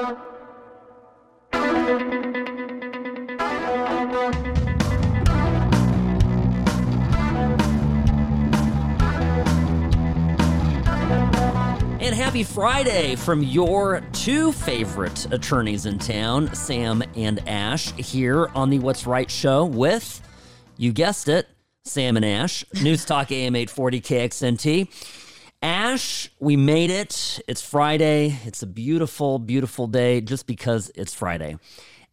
And happy Friday from your two favorite attorneys in town, Sam and Ash, here on the What's Right show with, you guessed it, Sam and Ash, News Talk AM 840 KXNT. Ash, we made it. It's Friday. It's a beautiful, beautiful day just because it's Friday.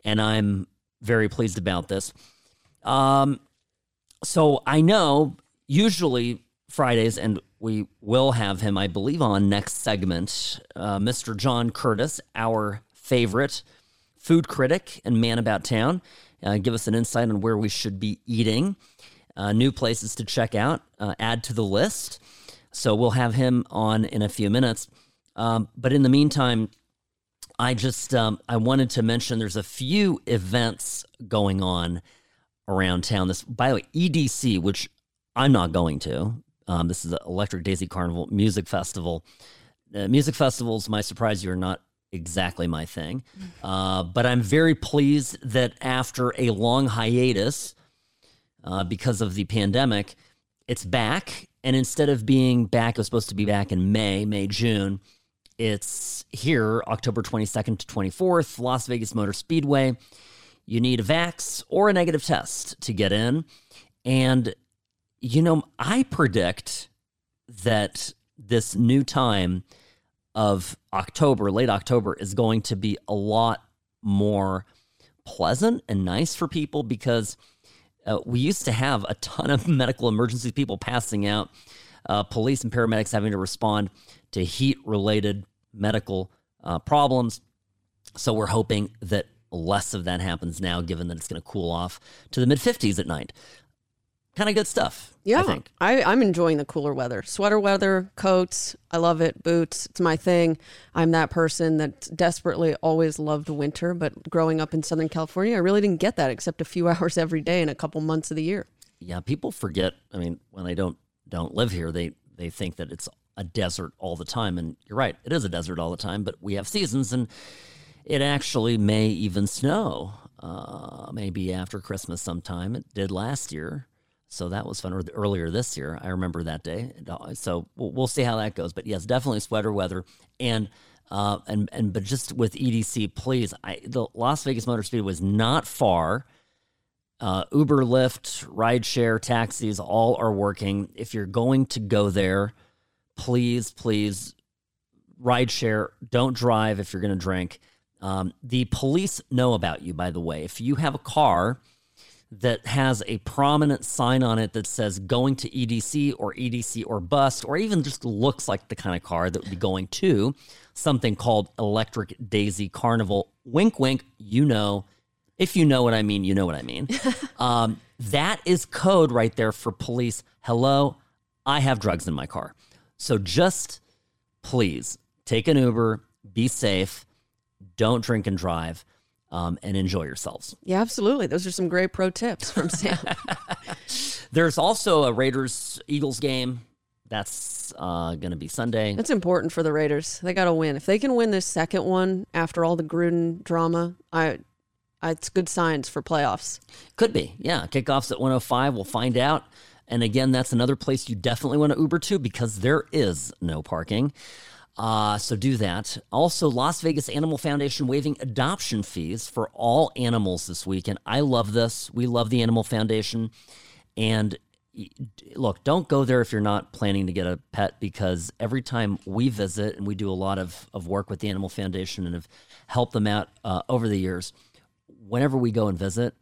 And I'm very pleased about this. Um, so I know usually Fridays, and we will have him, I believe, on next segment. Uh, Mr. John Curtis, our favorite food critic and man about town, uh, give us an insight on where we should be eating, uh, new places to check out, uh, add to the list. So we'll have him on in a few minutes. Um, but in the meantime, I just um, I wanted to mention there's a few events going on around town. This, by the way, EDC, which I'm not going to. Um, this is the Electric Daisy Carnival Music Festival. Uh, music festivals, my surprise, you are not exactly my thing. Uh, but I'm very pleased that after a long hiatus uh, because of the pandemic, it's back. And instead of being back, it was supposed to be back in May, May, June. It's here, October 22nd to 24th, Las Vegas Motor Speedway. You need a vax or a negative test to get in. And you know, I predict that this new time of October, late October, is going to be a lot more pleasant and nice for people because uh, we used to have a ton of medical emergency people passing out, uh, police and paramedics having to respond to heat related medical uh, problems. So we're hoping that less of that happens now, given that it's going to cool off to the mid 50s at night kind of good stuff. Yeah, I. I, I'm enjoying the cooler weather. Sweater weather, coats. I love it. Boots. It's my thing. I'm that person that desperately always loved winter, but growing up in Southern California, I really didn't get that except a few hours every day in a couple months of the year. Yeah, people forget. I mean, when they don't don't live here, they they think that it's a desert all the time, and you're right, it is a desert all the time. But we have seasons, and it actually may even snow. Uh, maybe after Christmas sometime. It did last year. So that was fun. Or earlier this year, I remember that day. So we'll see how that goes. But yes, definitely sweater weather. And uh, and and but just with EDC, please, I, the Las Vegas Motor Speed was not far. Uh, Uber, Lyft, rideshare, taxis, all are working. If you're going to go there, please, please, rideshare. Don't drive if you're going to drink. Um, the police know about you, by the way. If you have a car that has a prominent sign on it that says going to EDC or EDC or bust, or even just looks like the kind of car that would be going to something called Electric Daisy Carnival. Wink, wink, you know. If you know what I mean, you know what I mean. um, that is code right there for police. Hello, I have drugs in my car. So just please take an Uber, be safe, don't drink and drive um, and enjoy yourselves. Yeah, absolutely. Those are some great pro tips from Sam. There's also a Raiders Eagles game. That's uh, going to be Sunday. That's important for the Raiders. They got to win. If they can win this second one after all the Gruden drama, I, I, it's good signs for playoffs. Could be. Yeah. Kickoffs at 105. We'll find out. And again, that's another place you definitely want to Uber to because there is no parking. Uh, so do that. Also, Las Vegas Animal Foundation waiving adoption fees for all animals this weekend. I love this. We love the Animal Foundation. And look, don't go there if you're not planning to get a pet because every time we visit and we do a lot of, of work with the Animal Foundation and have helped them out uh, over the years, whenever we go and visit,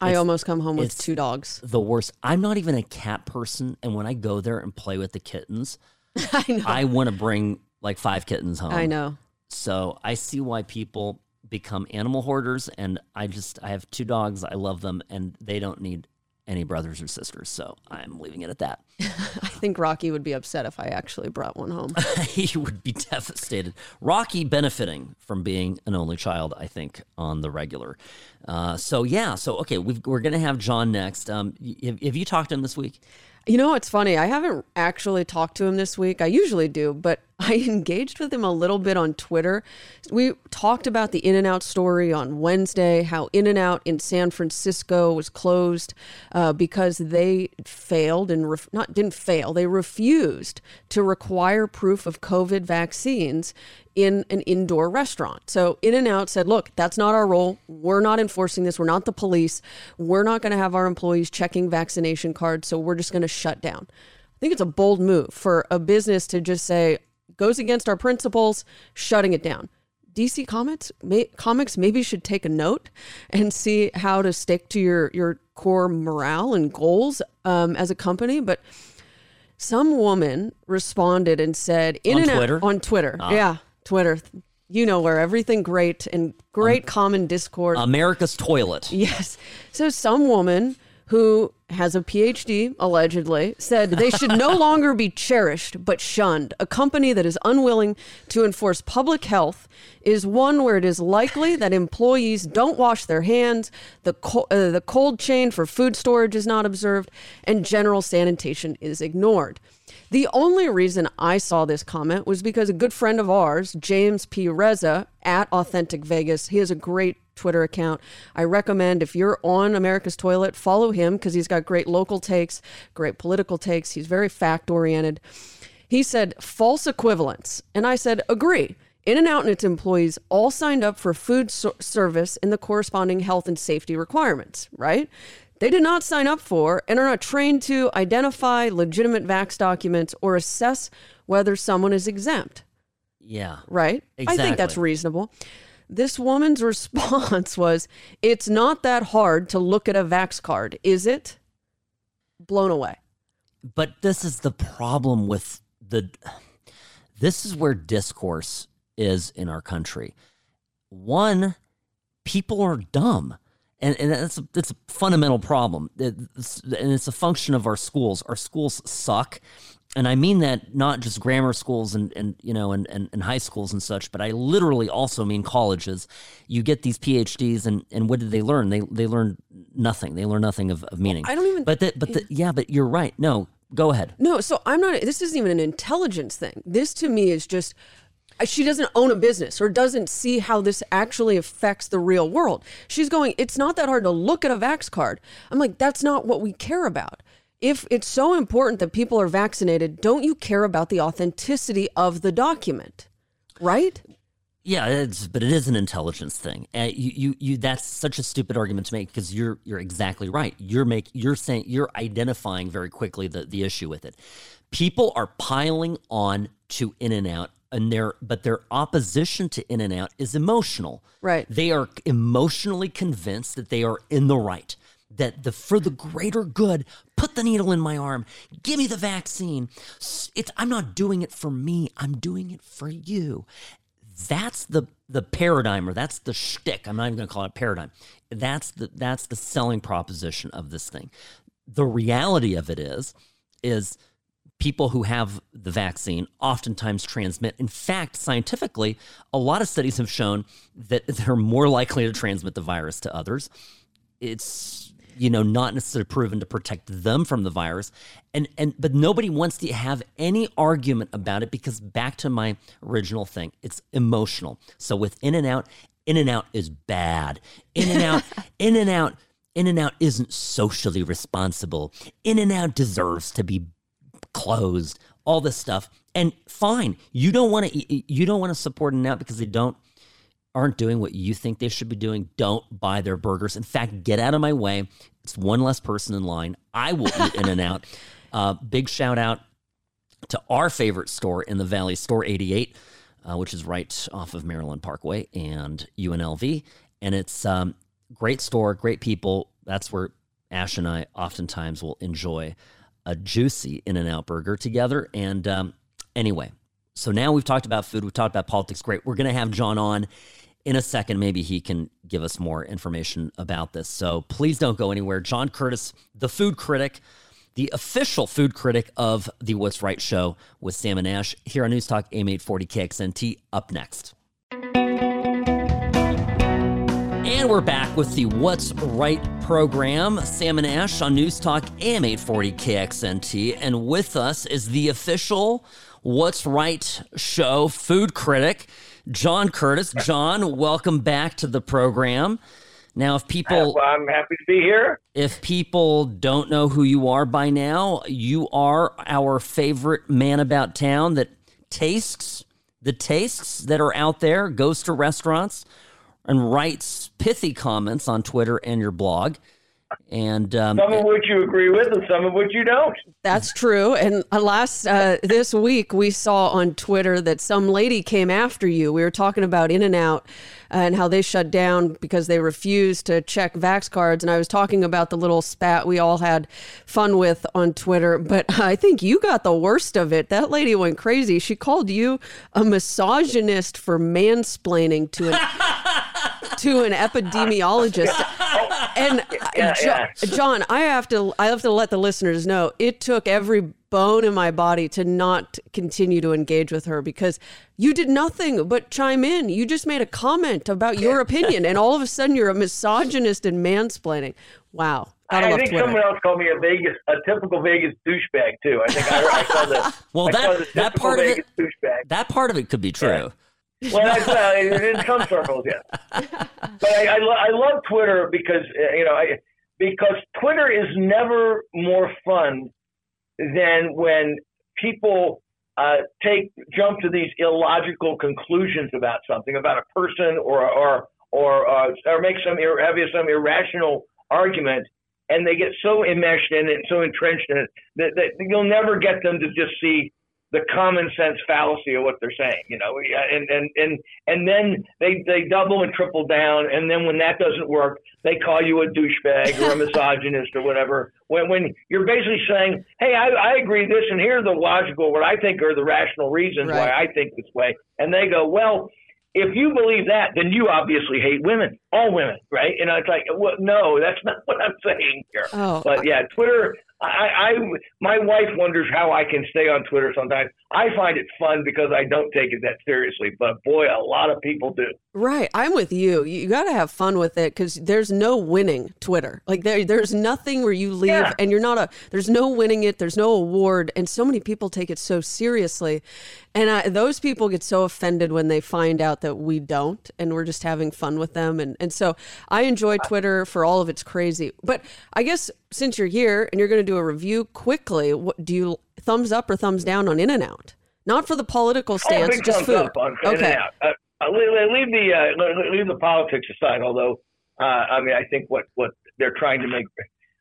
I almost come home with two dogs. The worst. I'm not even a cat person. And when I go there and play with the kittens, I, I want to bring like five kittens home. I know. So I see why people become animal hoarders and I just I have two dogs. I love them and they don't need any brothers or sisters. So I'm leaving it at that. I think Rocky would be upset if I actually brought one home. he would be devastated. Rocky benefiting from being an only child, I think, on the regular. Uh, so yeah, so okay, we are going to have John next. Um, have, have you talked to him this week? You know, it's funny. I haven't actually talked to him this week. I usually do, but I engaged with him a little bit on Twitter. We talked about the In N Out story on Wednesday, how In N Out in San Francisco was closed uh, because they failed and ref- not didn't fail, they refused to require proof of COVID vaccines in an indoor restaurant. So In N Out said, look, that's not our role. We're not enforcing this. We're not the police. We're not going to have our employees checking vaccination cards. So we're just going to shut down. I think it's a bold move for a business to just say, goes against our principles, shutting it down. DC Comics, may, comics maybe should take a note and see how to stick to your your core morale and goals um, as a company. But some woman responded and said, "In On and Twitter? out on Twitter, Ah. yeah, Twitter. You know where everything great and great common discord. America's toilet. Yes. So some woman who has a PhD, allegedly, said they should no longer be cherished but shunned. A company that is unwilling to enforce public health is one where it is likely that employees don't wash their hands, the, co- uh, the cold chain for food storage is not observed, and general sanitation is ignored. The only reason I saw this comment was because a good friend of ours, James P. Reza at Authentic Vegas, he has a great Twitter account. I recommend if you're on America's Toilet, follow him because he's got great local takes, great political takes. He's very fact oriented. He said false equivalence. And I said, agree. In and Out and its employees all signed up for food so- service and the corresponding health and safety requirements, right? They did not sign up for and are not trained to identify legitimate vax documents or assess whether someone is exempt, Yeah. right? I think that's reasonable. This woman's response was, It's not that hard to look at a vax card, is it? Blown away. But this is the problem with the. This is where discourse is in our country. One, people are dumb. And, and that's a, that's a fundamental problem. It's, and it's a function of our schools. Our schools suck. And I mean that not just grammar schools and, and you know and, and, and high schools and such, but I literally also mean colleges. You get these PhDs and, and what did they learn? They they learn nothing. They learn nothing of, of meaning. I don't even- But the, but the, yeah, but you're right. No, go ahead. No, so I'm not, this isn't even an intelligence thing. This to me is just, uh, she doesn't own a business or doesn't see how this actually affects the real world. She's going, it's not that hard to look at a Vax card. I'm like, that's not what we care about. If it's so important that people are vaccinated, don't you care about the authenticity of the document? Right? Yeah, it's, but it is an intelligence thing. Uh, you, you, you. That's such a stupid argument to make because you're, you're exactly right. You're make, you're saying, you're identifying very quickly the, the issue with it. People are piling on to In and Out, and their, but their opposition to In and Out is emotional. Right. They are emotionally convinced that they are in the right. That the for the greater good, put the needle in my arm, give me the vaccine. It's I'm not doing it for me. I'm doing it for you that's the the paradigm or that's the shtick. I'm not even going to call it a paradigm. That's the that's the selling proposition of this thing. The reality of it is is people who have the vaccine oftentimes transmit. In fact, scientifically, a lot of studies have shown that they're more likely to transmit the virus to others. It's you know not necessarily proven to protect them from the virus. And and but nobody wants to have any argument about it because back to my original thing it's emotional. So with in and out in and out is bad. In and out in and out in and out isn't socially responsible. In and out deserves to be closed all this stuff. And fine you don't want to you don't want to support in and out because they don't aren't doing what you think they should be doing, don't buy their burgers. In fact, get out of my way. It's one less person in line. I will eat In and Out. Uh, big shout out to our favorite store in the Valley, Store 88, uh, which is right off of Maryland Parkway and UNLV. And it's um, great store, great people. That's where Ash and I oftentimes will enjoy a juicy In and Out burger together. And um, anyway, so now we've talked about food, we've talked about politics. Great. We're going to have John on in a second. Maybe he can give us more information about this. So please don't go anywhere. John Curtis, the food critic, the official food critic of the What's Right show with Sam and Ash here on News Talk AM 840 KXNT. Up next. And we're back with the What's Right program. Sam and Ash on News Talk AM 840 KXNT. And with us is the official What's Right show food critic, John Curtis. John, welcome back to the program. Now, if people, I'm happy to be here. If people don't know who you are by now, you are our favorite man about town that tastes the tastes that are out there, goes to restaurants, and writes pithy comments on Twitter and your blog and um, some of which you agree with and some of which you don't. That's true. And uh, last uh, this week we saw on twitter that some lady came after you. We were talking about in and out and how they shut down because they refused to check vax cards. And i was talking about the little spat we all had fun with on twitter but i think you got the worst of it. That lady went crazy. She called you a misogynist for mansplaining to an to an epidemiologist. And uh, yeah, yeah. John, I have to I have to let the listeners know it took every bone in my body to not continue to engage with her because you did nothing but chime in. You just made a comment about your opinion, and all of a sudden you're a misogynist and mansplaining. Wow. I think Twitter. someone else called me a Vegas, a typical Vegas douchebag too. I think I, I saw the well I that that part Vegas of it douchebag. that part of it could be true. Yeah. Well, that's, uh, in some circles, yes. But I, I, lo- I love Twitter because uh, you know I, because Twitter is never more fun than when people uh, take jump to these illogical conclusions about something, about a person, or or or uh, or make some have some irrational argument, and they get so enmeshed in it, so entrenched in it that, that you'll never get them to just see the common sense fallacy of what they're saying, you know, and and and and then they they double and triple down, and then when that doesn't work, they call you a douchebag or a misogynist or whatever. When when you're basically saying, hey, I, I agree this, and here are the logical, what I think are the rational reasons right. why I think this way, and they go, well. If you believe that, then you obviously hate women, all women, right? And it's like, well, no, that's not what I'm saying here. Oh, but yeah, Twitter I, I, my wife wonders how I can stay on Twitter sometimes. I find it fun because I don't take it that seriously, but boy, a lot of people do. Right, I'm with you. You got to have fun with it because there's no winning Twitter. Like there, there's nothing where you leave yeah. and you're not a. There's no winning it. There's no award, and so many people take it so seriously, and I, those people get so offended when they find out that we don't, and we're just having fun with them. And and so I enjoy Twitter for all of its crazy. But I guess since you're here and you're going to do a review quickly, what do you thumbs up or thumbs down on In and Out? Not for the political stance, oh, just food. okay. Uh, uh, leave, the uh, leave the politics aside. Although, uh, I mean, I think what what they're trying to make.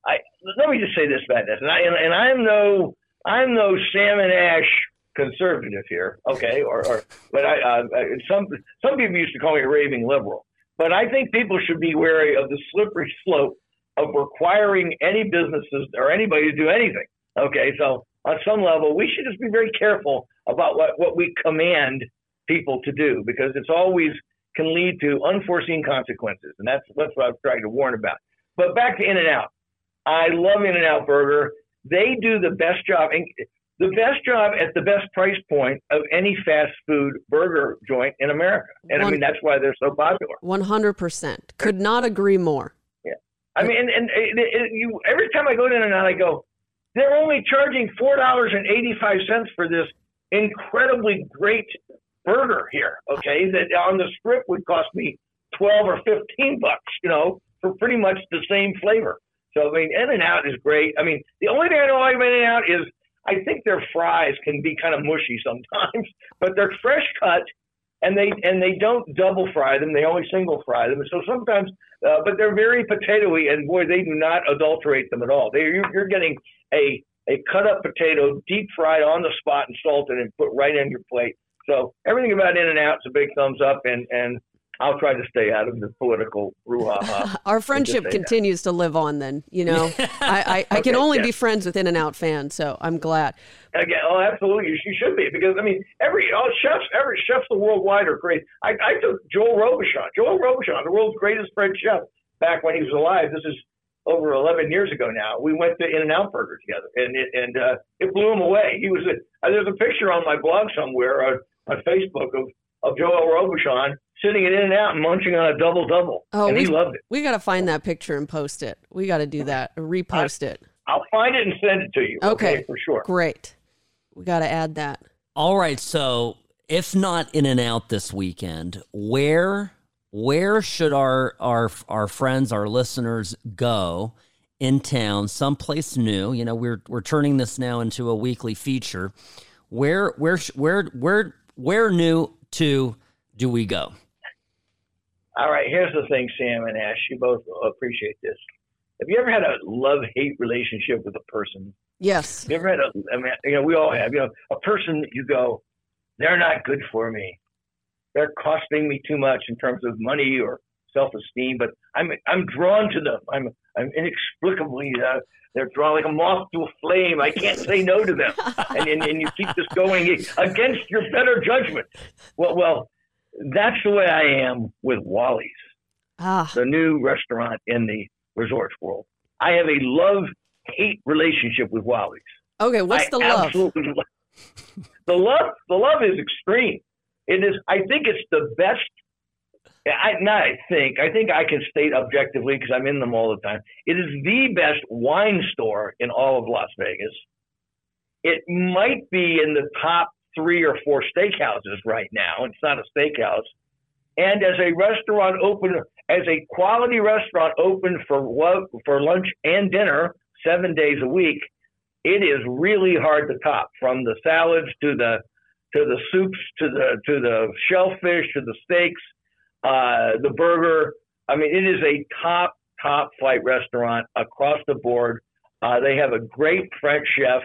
I let me just say this about this, and I and, and I'm no I'm no Sam and Ash conservative here, okay? Or, or but I uh, some some people used to call me a raving liberal, but I think people should be wary of the slippery slope of requiring any businesses or anybody to do anything. Okay, so on some level, we should just be very careful about what, what we command people to do because it's always can lead to unforeseen consequences. And that's, that's what I'm trying to warn about. But back to In N Out. I love In N Out Burger. They do the best job, and the best job at the best price point of any fast food burger joint in America. And One, I mean, that's why they're so popular. 100%. Could not agree more. Yeah. I mean, and, and it, it, you, every time I go to in and out, I go, they're only charging $4.85 for this incredibly great burger here, okay, that on the strip would cost me 12 or 15 bucks, you know, for pretty much the same flavor. So, I mean, In and Out is great. I mean, the only thing I know about In and Out is I think their fries can be kind of mushy sometimes, but they're fresh cut and they and they don't double fry them; they only single fry them. So sometimes, uh, but they're very potatoy, and boy, they do not adulterate them at all. They you're, you're getting a a cut up potato, deep fried on the spot and salted, and put right on your plate. So everything about In and Out is a big thumbs up, and and I'll try to stay out of the political brouhaha. Our friendship continues that. to live on. Then you know, I, I, I can only yeah. be friends with In and Out fans, so I'm glad. Again, oh, absolutely, you, should be because I mean, every all chefs, every chefs the worldwide are great. I, I took Joel Robuchon, Joel Robuchon, the world's greatest French chef, back when he was alive. This is over 11 years ago now. We went to In and Out Burger together, and it, and uh, it blew him away. He was a, uh, there's a picture on my blog somewhere on, on Facebook of of Joel Robuchon sitting in and out and munching on a double double. Oh, and we, he loved it. We got to find that picture and post it. We got to do that. Repost I, it. I'll find it and send it to you. Okay, okay for sure. Great. We got to add that. All right, so if not in and out this weekend, where where should our our our friends, our listeners go in town, someplace new? You know, we're we're turning this now into a weekly feature. Where where where where where new to do we go? All right, here's the thing, Sam and Ash. You both appreciate this. Have you ever had a love hate relationship with a person? Yes. Have you ever had a, I mean, you know, we all have, you know, a person that you go, they're not good for me. They're costing me too much in terms of money or self esteem, but I'm, I'm drawn to them. I'm, I'm inexplicably, uh, they're drawn like a moth to a flame. I can't say no to them. And, and, and you keep this going against your better judgment. Well, well, that's the way I am with Wally's, Ah, the new restaurant in the resorts world. I have a love hate relationship with Wally's. okay. What's I the love? Absolutely love. the love, the love is extreme. It is. I think it's the best. I not. I think. I think I can state objectively because I'm in them all the time. It is the best wine store in all of Las Vegas. It might be in the top three or four steakhouses right now. It's not a steakhouse. And as a restaurant open, as a quality restaurant open for for lunch and dinner seven days a week, it is really hard to top. From the salads to the to the soups to the to the shellfish to the steaks, uh, the burger. I mean, it is a top top flight restaurant across the board. Uh, they have a great French chef,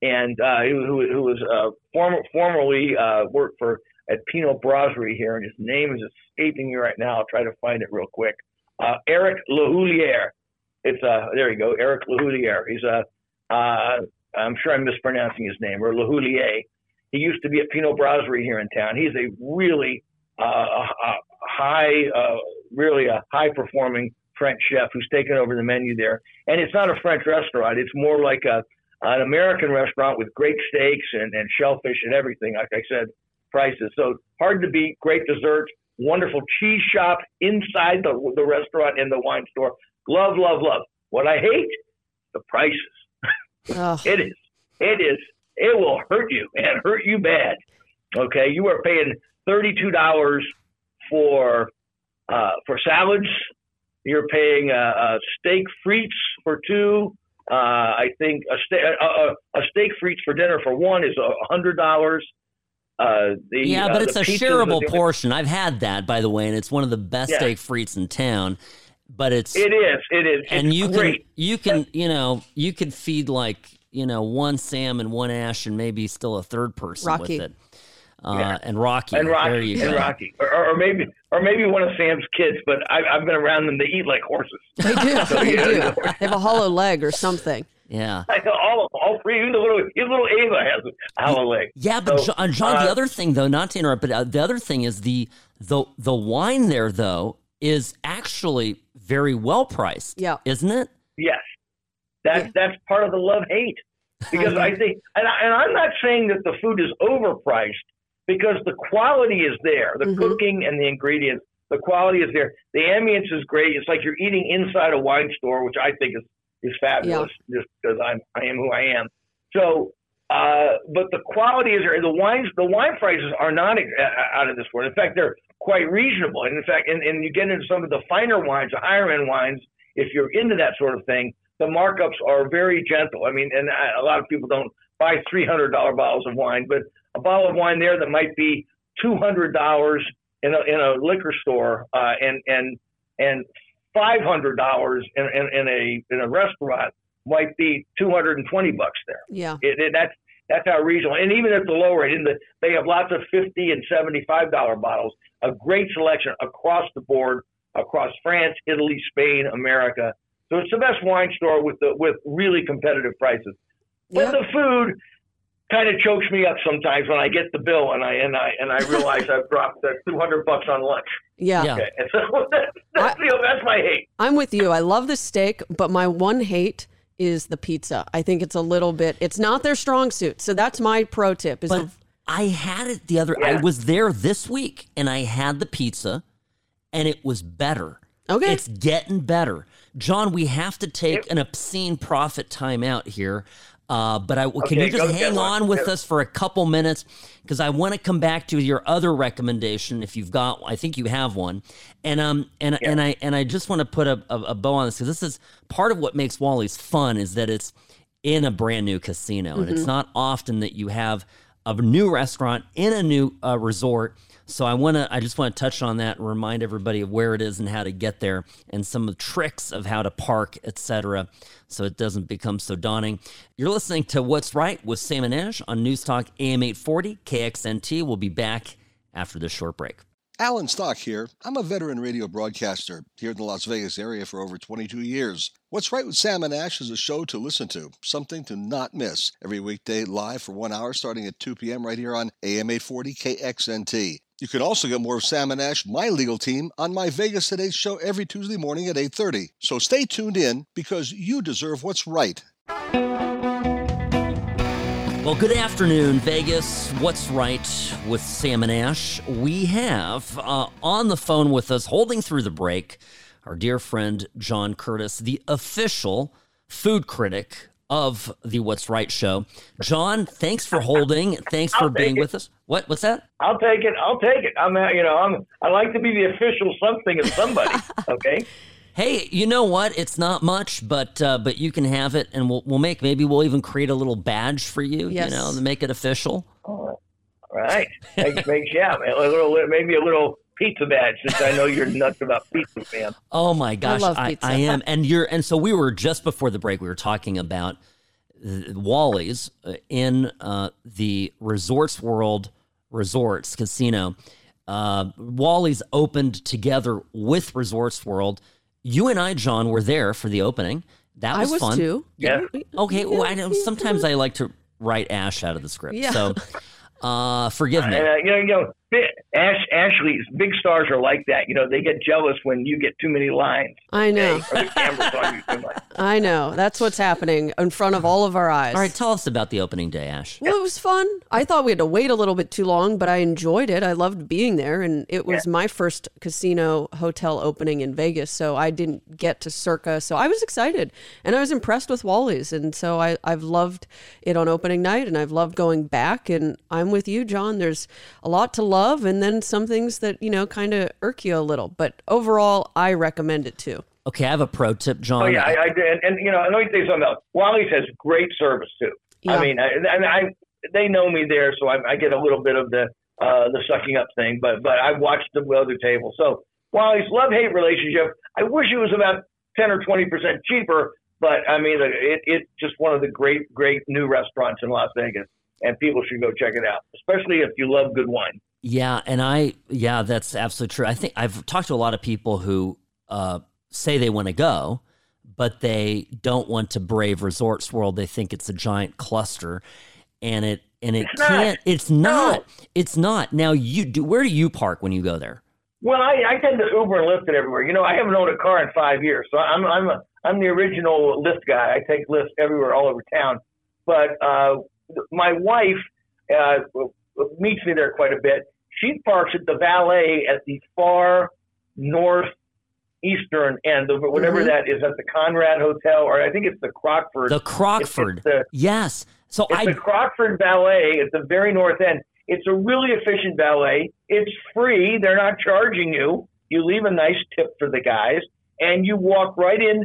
and uh, who, who, was uh, former, formerly uh, worked for at Pinot Brasserie here, and his name is escaping me right now. I'll try to find it real quick. Uh, Eric Lahoulière. It's uh, there you go, Eric Lahoulière. He's a uh, I'm sure I'm mispronouncing his name, or Lahoulier. He used to be at Pinot Brasserie here in town. He's a really uh, a, a high, uh, really a high performing French chef who's taken over the menu there. And it's not a French restaurant. It's more like a an American restaurant with great steaks and, and shellfish and everything. Like I said, prices. So hard to beat. Great dessert. Wonderful cheese shop inside the the restaurant and the wine store. Love, love, love. What I hate, the prices. Ugh. It is. It is. It will hurt you and hurt you bad. Okay, you are paying thirty-two dollars for uh, for salads. You're paying a, a steak frites for two. Uh, I think a, sta- a, a, a steak frites for dinner for one is a hundred dollars. Uh, the, Yeah, uh, but it's the a shareable the- portion. I've had that, by the way, and it's one of the best Yeah. steak frites in town. But it's It is. It is. and it's you great. can you can you know you could feed like you know one Sam and one Ash and maybe still a third person Rocky. with it. Uh, Yeah. And Rocky. and There Rocky you and go. Rocky, or, or maybe or maybe one of Sam's kids. But I, I've been around them; they eat like horses. They do. So, They yeah. do. They have a hollow leg or something. Yeah. I know all all three. Even the little even little Ava has a hollow leg. Yeah, but So, John, John the uh, other thing though, not to interrupt, but uh, the other thing is the the the wine there though is actually very well priced. Yeah. isn't it? Yes, that's Yeah. that's part of the love hate because I think, and, I, and I'm not saying that the food is overpriced because the quality is there, the Mhm. cooking and the ingredients, the quality is there. The ambience is great. It's like you're eating inside a wine store, which I think is is fabulous, just because I'm I am who I am. So. Uh, but the quality is there. The wines, the wine prices are not uh, out of this world. In fact, they're quite reasonable. And in fact, and, and you get into some of the finer wines, the higher end wines, if you're into that sort of thing, the markups are very gentle. I mean, and I- a lot of people don't buy three hundred dollar bottles of wine, but a bottle of wine there that might be two hundred dollars in a in a liquor store, uh, and and and five hundred dollars in, in in a in a restaurant might be two hundred and twenty bucks there. Yeah. It, it, that's that's how regional. And even at the lower end, the, they have lots of fifty and seventy-five dollar bottles. A great selection across the board, across France, Italy, Spain, America. So it's the best wine store with the with really competitive prices. But Yeah. the food kind of chokes me up sometimes when I get the bill and I and I and I realize I've dropped uh, two hundred bucks on lunch. Yeah. Yeah. Okay, and so that's, that's, you know, that's my hate. I'm with you. I love the steak, but my one hate is the pizza. I think it's a little bit. It's not their strong suit. So that's my pro tip. Is But the- I had it the other. I was there this week, and I had the pizza, and it was better. Okay. it's getting better. John, we have to take an obscene profit time out here. Uh, but I, can you just hang on with Yeah. us for a couple minutes because I want to come back to your other recommendation if you've got. I think you have one, and um and and I and I just want to put a, a, a bow on this because this is part of what makes Wally's fun is that it's in a brand new casino, and it's not often that you have a new restaurant in a new uh, resort. So I want to, I just want to touch on that and remind everybody of where it is and how to get there, and some of the tricks of how to park, etc. So it doesn't become so daunting. You're listening to What's Right with Sam and Ash on News Talk AM 840 KXNT. We'll be back after this short break. Alan Stock here. I'm a veteran radio broadcaster here in the Las Vegas area for over 22 years. What's Right with Sam and Ash is a show to listen to, something to not miss. Every weekday live for one hour starting at 2 p.m. right here on AM 840 KXNT. You can also get more of Sam and Ash, my legal team, on my Vegas Today show every Tuesday morning at 8.30. So stay tuned in because you deserve what's right. Well, good afternoon, Vegas. What's right with Sam and Ash? We have uh, on the phone with us, holding through the break, our dear friend John Curtis, the official food critic of the What's Right show. John, thanks for holding. Thanks for being it. with us. What? What's that? I'll take it. I'll take it. I'm, uh, you know, I'm. I like to be the official something of somebody. Okay. Hey, you know what? It's not much, but uh, but you can have it, and we'll we'll make maybe we'll even create a little badge for you. Yes. You know, to make it official. All right. Makes, makes yeah, a little, maybe a little pizza badge since I know you're nuts about pizza, man. Oh my gosh, love I, pizza. I am, and you're, and so we were just before the break. We were talking about Wally's uh, in uh, the Resorts World Resorts Casino. Uh, Wally's opened together with Resorts World. You and I, John, were there for the opening. That I was, was fun. too. Yeah. Okay, well, I know sometimes I like to write Ash out of the script, Yeah. so uh, forgive me. And uh, you know, you know, bi- Ash, Ashley's big stars are like that. You know, they get jealous when you get too many lines. I know. Or the camera's on you too much. I know. That's what's happening in front of all of our eyes. All right, tell us about the opening day, Ash. Well, it was fun. I thought we had to wait a little bit too long, but I enjoyed it. I loved being there, and it was my first casino hotel opening in Vegas, so I didn't get to Circa, so I was excited, and I was impressed with Wally's, and so I, I've loved it on opening night, and I've loved going back, and I'm with you, John. There's a lot to love, and then some things that you know kind of irk you a little, but overall, I recommend it too. Okay, I have a pro tip, John. Oh yeah, I, I did, and, and you know, let me tell you something else. Wally's has great service too. Yeah. I mean, I, and I they know me there, so I, I get a little bit of the uh, the sucking up thing, but but I watched the other table. So Wally's love hate relationship. I wish it was about ten or twenty percent cheaper, but I mean, it it's just one of the great great new restaurants in Las Vegas, and people should go check it out, especially if you love good wine. Yeah, and I yeah, that's absolutely true. I think I've talked to a lot of people who uh, say they want to go, but they don't want to brave Resorts World. They think it's a giant cluster, and it and it It's can't. It's not. It's not. Now you do. Where do you park when you go there? Well, I, I tend to Uber and Lyft it everywhere. You know, I haven't owned a car in five years, so I'm I'm a, I'm the original Lyft guy. I take Lyft everywhere, all over town. But uh, my wife uh, meets me there quite a bit. She parks at the valet at the far northeastern end of whatever Mhm. that is at the Conrad Hotel, or I think it's the Crockford. The Crockford. It's, the, yes. So it's I the Crockford Valet at the very north end. It's a really efficient valet. It's free. They're not charging you. You leave a nice tip for the guys, and you walk right in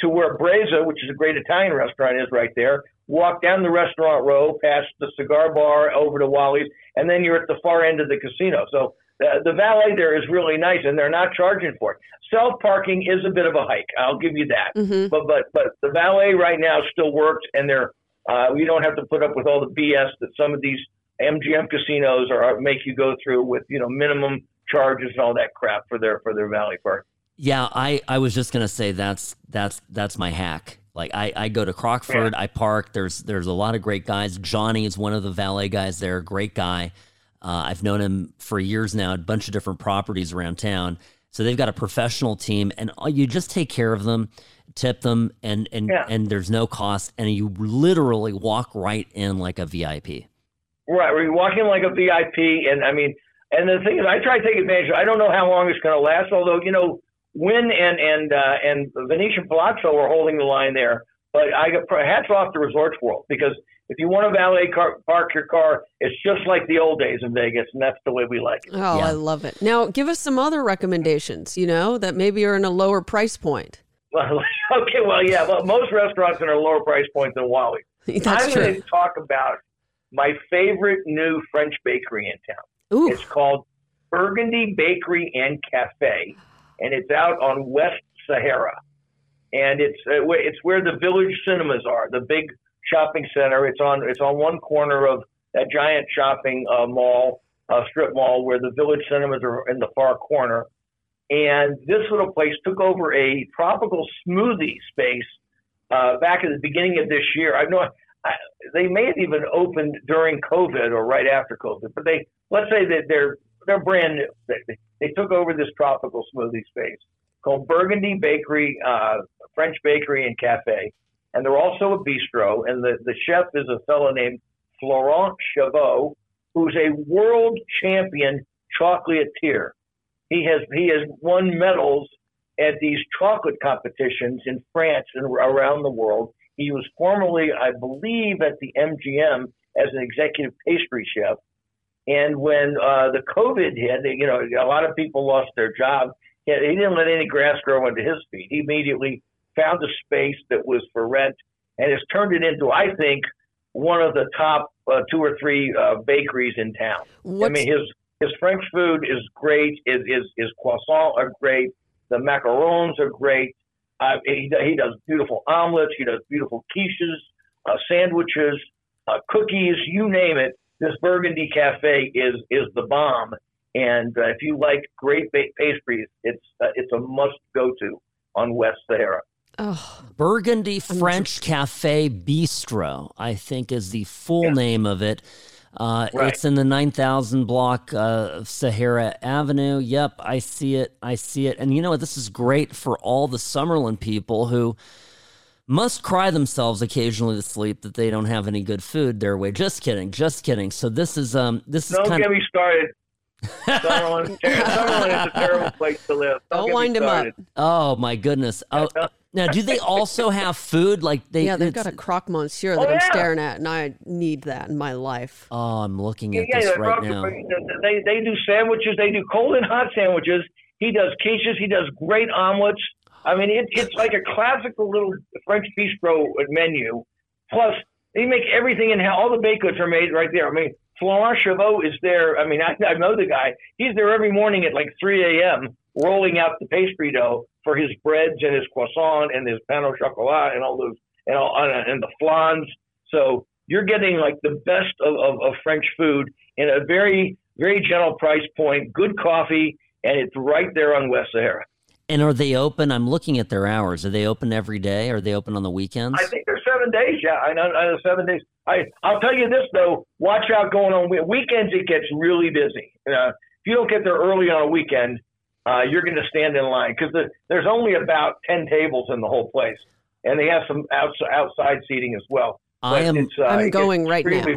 to where Brezza, which is a great Italian restaurant, is right there. Walk down the restaurant row, past the cigar bar, over to Wally's, and then you're at the far end of the casino. So the, the valet there is really nice, and they're not charging for it. Self parking is a bit of a hike. I'll give you that. hmm But but but the valet right now still works, and they're uh, we don't have to put up with all the BS that some of these MGM casinos are make you go through with you know minimum charges and all that crap for their for their valet park. Yeah, I, I was just gonna say that's that's that's my hack. Like I, I go to Crockford, I park. There's there's a lot of great guys. Johnny is one of the valet guys there, great guy. Uh, I've known him for years now, a bunch of different properties around town. So they've got a professional team, and you just take care of them, tip them, and and Yeah. and there's no cost, and you literally walk right in like a VIP. Right, you walk in like a VIP, and I mean, and the thing is, I try to take advantage. Of I don't know how long it's going to last, although you know, Wynn and and uh, and Venetian Palazzo were holding the line there But I got hats off to Resorts World because if you want to valet car, park your car, it's just like the old days in Vegas, and that's the way we like it. Oh, Yeah. I love it. Now, give us some other recommendations, you know, that maybe are in a lower price point. Well, okay, well, yeah, well, most restaurants are a lower price point than Wally. That's I'm going to talk about my favorite new French bakery in town. Ooh, It's called Burgundy Bakery and Cafe, and it's out on West Sahara. And it's uh, it's where the Village Cinemas are, the big shopping center. It's on it's on one corner of that giant shopping uh, mall, uh, strip mall, where the Village Cinemas are in the far corner. And this little place took over a tropical smoothie space uh, back at the beginning of this year. I know I, they may have even opened during COVID or right after COVID, but they let's say that they're they're brand new. They, they took over this tropical smoothie space called Burgundy Bakery, uh, French Bakery and Cafe, and they're also a bistro. And the the chef is a fellow named Florent Chavot, who's a world champion chocolatier. He has he has won medals at these chocolate competitions in France and around the world. He was formerly, I believe, at the MGM as an executive pastry chef. And when uh, the COVID hit, you know, a lot of people lost their job. He didn't let any grass grow under his feet. He immediately found a space that was for rent and has turned it into, I think, one of the top uh, two or three uh, bakeries in town. I mean, his his French food is great. His his, his croissants are great. The macarons are great. Uh, he he does beautiful omelets. He does beautiful quiches, uh, sandwiches, uh, cookies. You name it. This Burgundy Cafe is is the bomb. And uh, if you like great ba- pastries, it's uh, it's a must go to on West Sahara. oh, Burgundy French Cafe Bistro, I think is the full Yeah. name of it. Uh, Right. It's in the 9000 block uh, of Sahara Avenue. Yep, I see it. I see it. And you know what? This is great for all the Summerlin people who must cry themselves occasionally to sleep that they don't have any good food their way. Just kidding. Just kidding. So this is um this is Don't get of me started. Summerlin, Summerlin is a terrible place to live. don't get me wind him up. oh my goodness. Oh, now do they also have food like they? Yeah, they've got a croque monsieur Oh, that I'm yeah. staring at, and I need that in my life. Oh, I'm looking at yeah, this they're right now. They they do sandwiches. They do cold and hot sandwiches. He does quiches. He does great omelets. I mean, it, it's like a classical little French bistro menu. Plus, they make everything in all the baked goods are made right there. I mean, Florent Chavot is there. I mean, I, I know the guy. He's there every morning at like 3 a.m. rolling out the pastry dough for his breads and his croissant and his pain au chocolat and all those and all and the flans. So you're getting like the best of, of, of French food in a very very gentle price point, good coffee, and it's right there on West Sahara. And are they open? I'm looking at their hours. Are they open every day? Are they open on the weekends? I think they're seven days. Yeah, I know, I know seven days. I I'll tell you this though. Watch out going on weekends. It gets really busy. Uh, if you don't get there early on a weekend, uh, you're going to stand in line because the, there's only about ten tables in the whole place, and they have some outs, outside seating as well. I But am. it's, uh, I'm going right now. busy.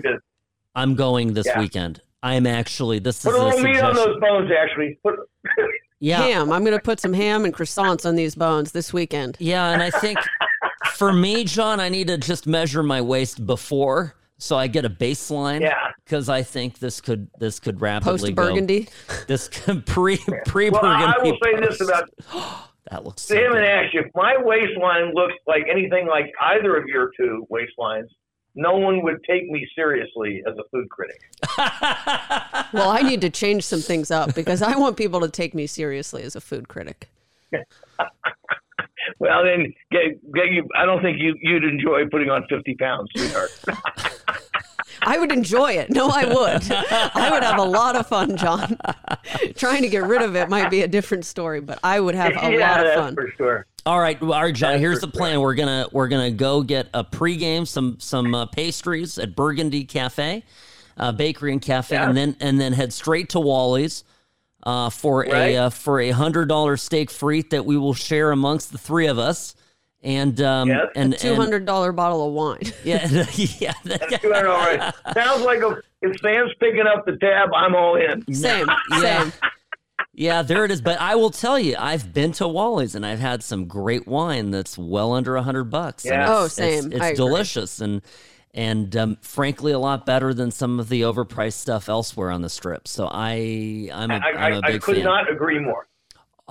I'm going this Yeah. weekend. I am actually. This Put is a a little meat on those bones, actually. Put, Yeah, Ham. I'm going to put some ham and croissants on these bones this weekend. yeah, and I think for me, John, I need to just measure my waist before, so I get a baseline. yeah. Because I think this could this could rapidly post Burgundy. This could pre pre Burgundy. Well, I burgundy. will say this about that looks. So Sam and. Ash, if my waistline looks like anything like either of your two waistlines, no one would take me seriously as a food critic. Well, I need to change some things up because I want people to take me seriously as a food critic. Well, then, get, get you. I don't think you, you'd enjoy putting on 50 pounds, sweetheart. I would enjoy it. No, I would. I would have a lot of fun, John. Trying to get rid of it might be a different story, but I would have a yeah, lot of that's fun. for sure. All right, all right, John. That's Here's the plan. We're gonna we're gonna go get a pregame, some some uh, pastries at Burgundy Cafe, uh, Bakery and Cafe, Yeah. and then and then head straight to Wally's uh, for Right. a uh, for a hundred dollar steak frite that we will share amongst the three of us. And um Yes. and Two hundred dollar bottle of wine. yeah yeah That's good. All right. Sounds like a, if Sam's picking up the tab, I'm all in. Same, Yeah. same. yeah, there it is. But I will tell you, I've been to Wally's and I've had some great wine that's well under a hundred bucks. Yeah. Oh, it's, same. It's, it's delicious and and um, frankly, a lot better than some of the overpriced stuff elsewhere on the strip. So I, I'm a, I, I'm a I, I big could fan. not agree more.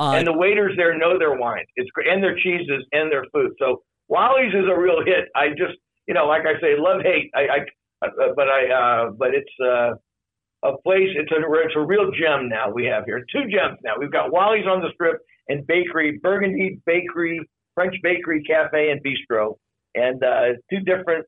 Uh, and the waiters there know their wine. It's and their cheeses and their food. So Wally's is a real hit. I just, you know, like I say, love hate. I, I uh, but I, uh, but it's uh, a place. It's a it's a real gem now. We have here two gems now. We've got Wally's on the Strip and Bakery, Burgundy Bakery, French Bakery Cafe and Bistro, and uh, two different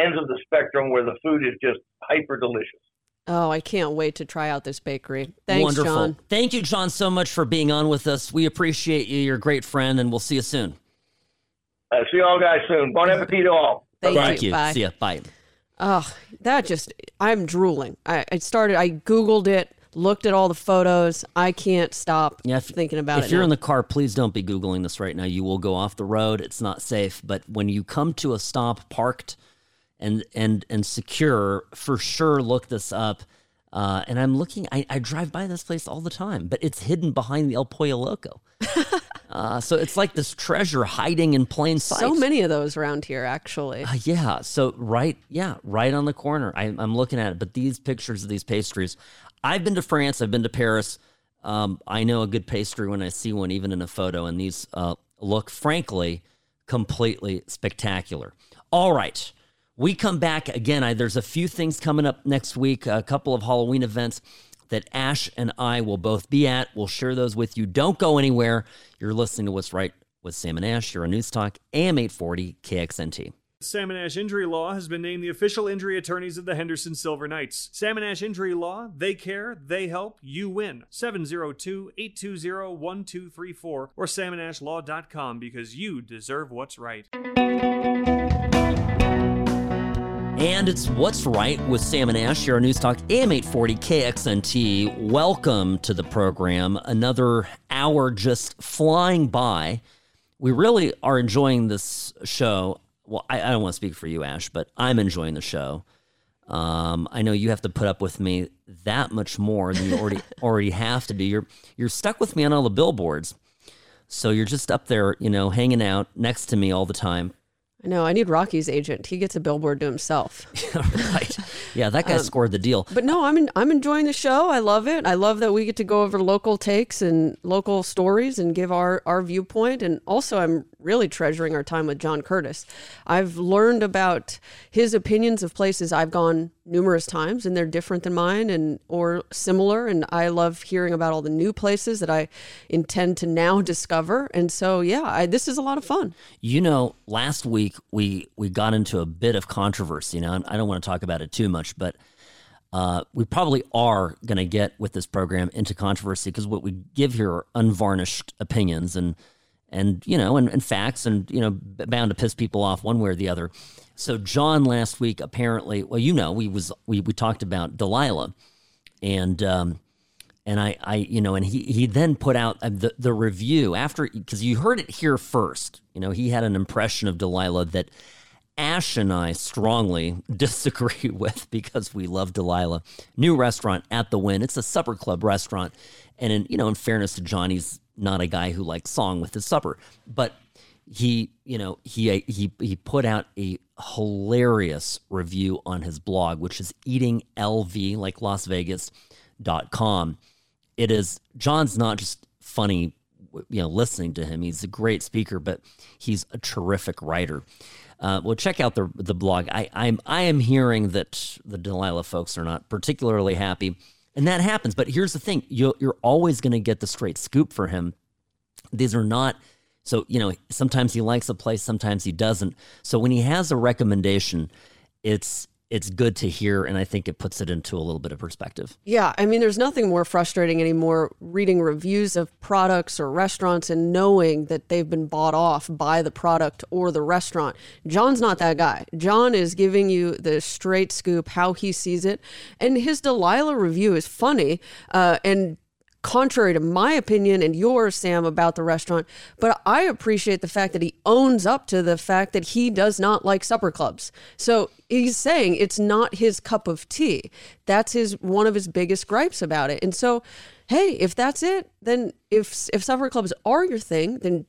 ends of the spectrum where the food is just hyper delicious. Oh, I can't wait to try out this bakery. Thanks, Wonderful. John. Thank you, John, so much for being on with us. We appreciate you. You're a great friend, and we'll see you soon. Uh, see you all guys soon. Bon appetit to all. Thank Thank you. Bye. See ya. Bye. Oh, that just, I'm drooling. I, I started, I Googled it, looked at all the photos. I can't stop Yeah, if, thinking about if it. If you're now. in the car, please don't be Googling this right now. You will go off the road. It's not safe. But when you come to a stop parked and and and secure, for sure look this up. Uh, and I'm looking, I, I drive by this place all the time, but it's hidden behind the El Pollo Loco. uh, so it's like this treasure hiding in plain sight. so many of those around here, actually. Uh, yeah. So right, yeah, right on the corner. I, I'm looking at it. But these pictures of these pastries, I've been to France. I've been to Paris. Um, I know a good pastry when I see one, even in a photo. And these uh, look, frankly, completely spectacular. All right. We come back again. I, there's a few things coming up next week, a couple of Halloween events that Ash and I will both be at. We'll share those with you. Don't go anywhere. You're listening to What's Right with Sam and Ash. You're on News Talk, AM 840, KXNT. Sam and Ash Injury Law has been named the official injury attorneys of the Henderson Silver Knights. Sam and Ash Injury Law, they care, they help, you win. 702 820 1234 or samandashlaw.com because you deserve what's right. And it's What's Right with Sam and Ash here on News Talk AM 840 KXNT. Welcome to the program. Another hour just flying by. We really are enjoying this show. Well, I, I don't want to speak for you, Ash, but I'm enjoying the show. Um, I know you have to put up with me that much more than you already already have to be. You're you're stuck with me on all the billboards, so you're just up there, you know, hanging out next to me all the time. I know. I need Rocky's agent. He gets a billboard to himself. right? Yeah, that guy um, scored the deal. But no, I'm in, I'm enjoying the show. I love it. I love that we get to go over local takes and local stories and give our our viewpoint. And also, I'm really treasuring our time with John Curtas. I've learned about his opinions of places I've gone numerous times, and they're different than mine and or similar. And I love hearing about all the new places that I intend to now discover. And so, yeah, I, this is a lot of fun. You know, last week we we got into a bit of controversy. Now, I don't want to talk about it too much, but uh, we probably are going to get with this program into controversy because what we give here are unvarnished opinions and and you know and, and facts and you know bound to piss people off one way or the other. So John last week apparently, well, you know, we was we we talked about Delilah, and um, and I, I, you know, and he he then put out uh, the the review after because you heard it here first. You know, he had an impression of Delilah that Ash and I strongly disagree with because we love Delilah. New restaurant at the Wynn. It's a supper club restaurant, and in you know, in fairness to John, he's not a guy who likes song with his supper, but he you know he he he put out a hilarious review on his blog which is eating lv like las vegas dot com. It is john's not just funny you know listening to him. He's a great speaker but he's a terrific writer. Uh, well check out the the blog. I i'm i am hearing that the delilah folks are not particularly happy and that happens. But here's the thing. You you're always going to get the straight scoop for him. These are not so you know sometimes he likes a place sometimes he doesn't. So when he has a recommendation it's it's good to hear and i think it puts it into a little bit of perspective Yeah, I mean, there's nothing more frustrating anymore reading reviews of products or restaurants and knowing that they've been bought off by the product or the restaurant. John's not that guy. John is giving you the straight scoop, how he sees it. And his Delilah review is funny uh, and contrary to my opinion and yours, Sam, about the restaurant. But I appreciate the fact that he owns up to the fact that he does not like supper clubs. So he's saying it's not his cup of tea. That's his one of his biggest gripes about it. And so hey, if that's it, then if if supper clubs are your thing, then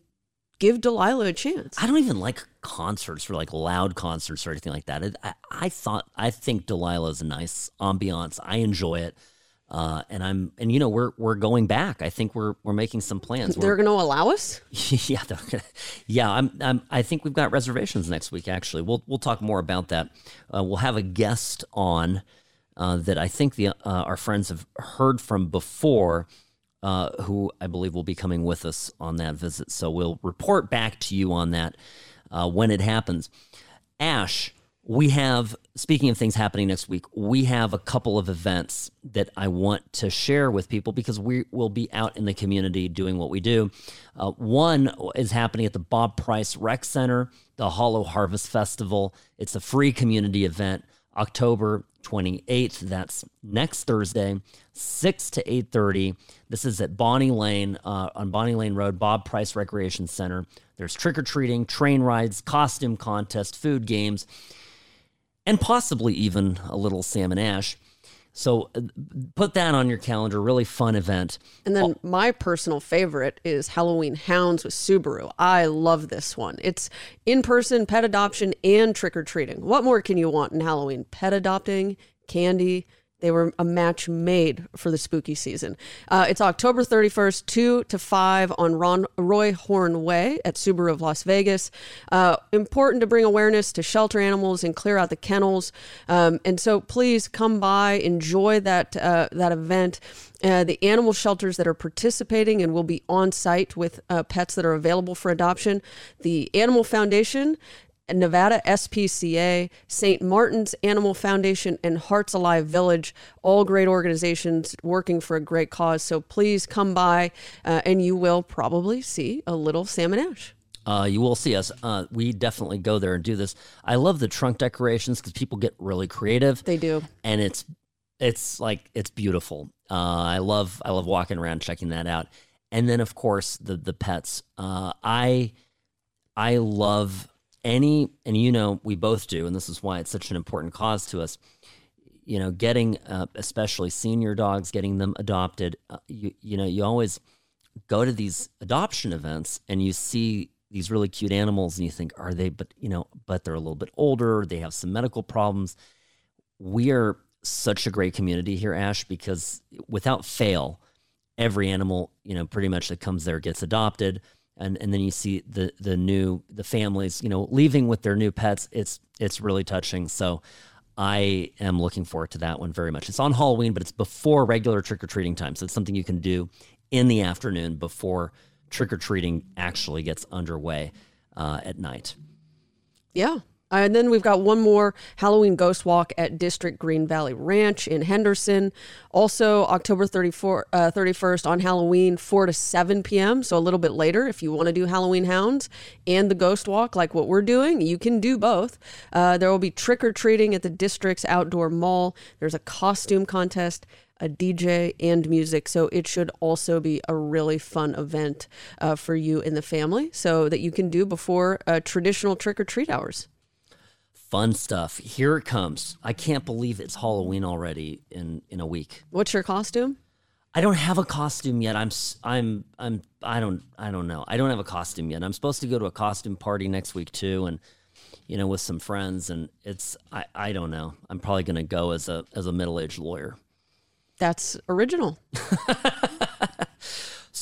give Delilah a chance. I don't even like concerts or like loud concerts or anything like that. I, I thought I think Delilah is a nice ambiance. I enjoy it. Uh, and I'm and you know we're we're going back. I think we're we're making some plans. They're going to allow us. yeah, they're gonna, yeah. I'm, I'm I think we've got reservations next week. Actually, we'll we'll talk more about that. Uh, we'll have a guest on uh, that I think the uh, our friends have heard from before, uh, who I believe will be coming with us on that visit. So we'll report back to you on that uh, when it happens. Ash, we have, speaking of things happening next week, we have a couple of events that I want to share with people because we will be out in the community doing what we do. Uh, one is happening at the Bob Price Rec Center, the Hollow Harvest Festival. It's a free community event, October 28th. That's next Thursday, 6 to 8.30. This is at Bonnie Lane, uh, on Bonnie Lane Road, Bob Price Recreation Center. There's trick-or-treating, train rides, costume contest, food games, and possibly even a little Sam and Ash. So uh, put that on your calendar. Really fun event. And then my personal favorite is Halloween Hounds with Subaru. I love this one. It's in person pet adoption and trick or treating. What more can you want in Halloween? Pet adopting, candy. They were a match made for the spooky season. Uh, it's October 31st, 2 to 5 on Ron, Roy Horn Way at Subaru of Las Vegas. Uh, important to bring awareness to shelter animals and clear out the kennels. Um, and so please come by, enjoy that, uh, that event. Uh, the animal shelters that are participating and will be on site with uh, pets that are available for adoption. The Animal Foundation Nevada SPCA, St. Martin's Animal Foundation, and Hearts Alive Village, all great organizations working for a great cause. So please come by uh, and you will probably see a little Sam and Ash. Uh, you will see us. Uh, we definitely go there and do this. I love the trunk decorations because people get really creative. They do. and it's it's like it's beautiful. Uh, I love I love walking around checking that out, and then of course the the pets. Uh, I I love any, and you know we both do, and this is why it's such an important cause to us. You know, getting uh, especially senior dogs, getting them adopted. Uh, you you know you always go to these adoption events and you see these really cute animals and you think are they but you know but they're a little bit older they have some medical problems we are such a great community here ash because without fail every animal you know pretty much that comes there gets adopted and and then you see the the new the families you know leaving with their new pets it's it's really touching so I am looking forward to that one very much. It's on Halloween, but it's before regular trick or treating time. So it's something you can do in the afternoon before trick or treating actually gets underway uh, at night. Yeah. And then we've got one more Halloween Ghost Walk at District Green Valley Ranch in Henderson. Also, October 34, uh, 31st on Halloween, 4 to 7 p.m. So a little bit later. If you want to do Halloween Hounds and the Ghost Walk, like what we're doing, you can do both. Uh, there will be trick or treating at the district's outdoor mall. There's a costume contest a DJ and music. So it should also be a really fun event uh, for you and the family so that you can do before uh, traditional trick or treat hours. Fun stuff. Here it comes. I can't believe it's Halloween already in in a week. What's your costume? I don't have a costume yet. I'm I'm I'm I don't I don't know. I don't have a costume yet. I'm supposed to go to a costume party next week too and you know with some friends and it's I I don't know. I'm probably going to go as a as a middle-aged lawyer. That's original.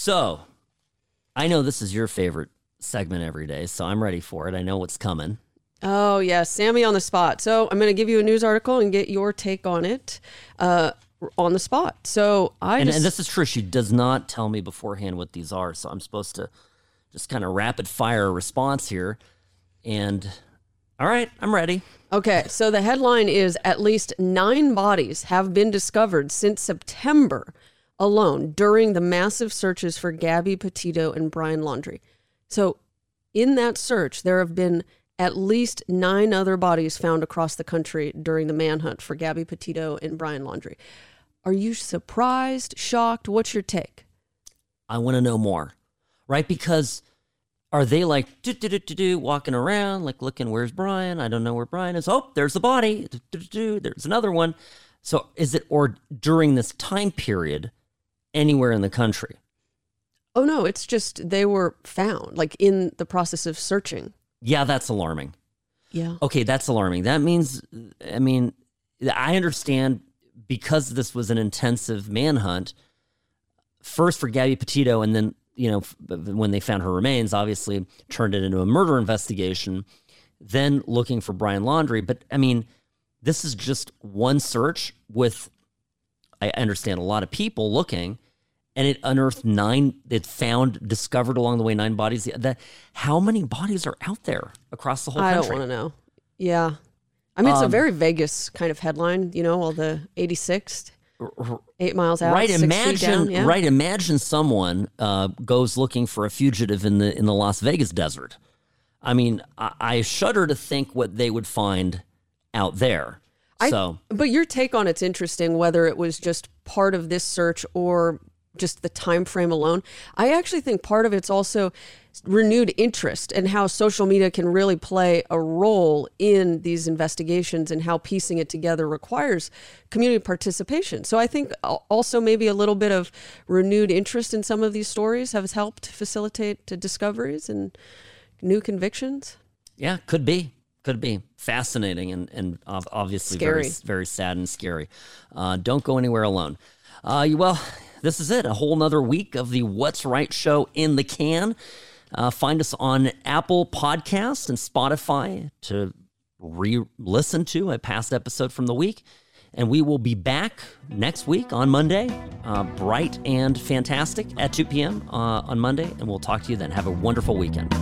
So, I know this is your favorite segment every day, so I'm ready for it. I know what's coming. Oh, yeah. Sammy on the spot. So I'm going to give you a news article and get your take on it uh, on the spot. So I And, just. and this is true. She does not tell me beforehand what these are, so I'm supposed to just kind of rapid fire a response here. And all right, I'm ready. Okay, so the headline is at least nine bodies have been discovered since September alone during the massive searches for Gabby Petito and Brian Laundrie. So, in that search, there have been at least nine other bodies found across the country during the manhunt for Gabby Petito and Brian Laundrie. Are you surprised, shocked? What's your take? I want to know more, right? Because are they like do do do do do walking around like looking where's Brian? I don't know where Brian is. Oh, there's the body. Do, do, do, do. There's another one. So is it or during this time period? anywhere in the country. Oh no, it's just they were found, like in the process of searching. Yeah, that's alarming. Yeah. Okay, that's alarming. That means, I mean, I understand because this was an intensive manhunt, first for Gabby Petito, and then, you know, when they found her remains, obviously turned it into a murder investigation, then looking for Brian Laundrie. But I mean, this is just one search with, I understand, a lot of people looking and it unearthed nine it found discovered along the way nine bodies the, how many bodies are out there across the whole I country don't want to know. Yeah. I mean, it's a Um, very Vegas kind of headline, you know, all the 86th, eight miles out, right imagine down. Yeah. right imagine someone uh, goes looking for a fugitive in the in the las vegas desert i mean i, I shudder to think what they would find out there I- so But your take on it's interesting, whether it was just part of this search or just the time frame alone. I actually think part of it's also renewed interest and how social media can really play a role in these investigations and how piecing it together requires community participation. So I think also maybe a little bit of renewed interest in some of these stories has helped facilitate discoveries and new convictions. yeah could be could be fascinating and and obviously very Scary. very sad and scary uh, don't go anywhere alone uh, you- well this is it a whole nother week of the what's right show in the can. Uh, find us on apple podcast and spotify to re-listen to a past episode from the week. And we will be back next week on monday uh, bright and fantastic at 2 p.m uh, on monday. And we'll talk to you then. Have a wonderful weekend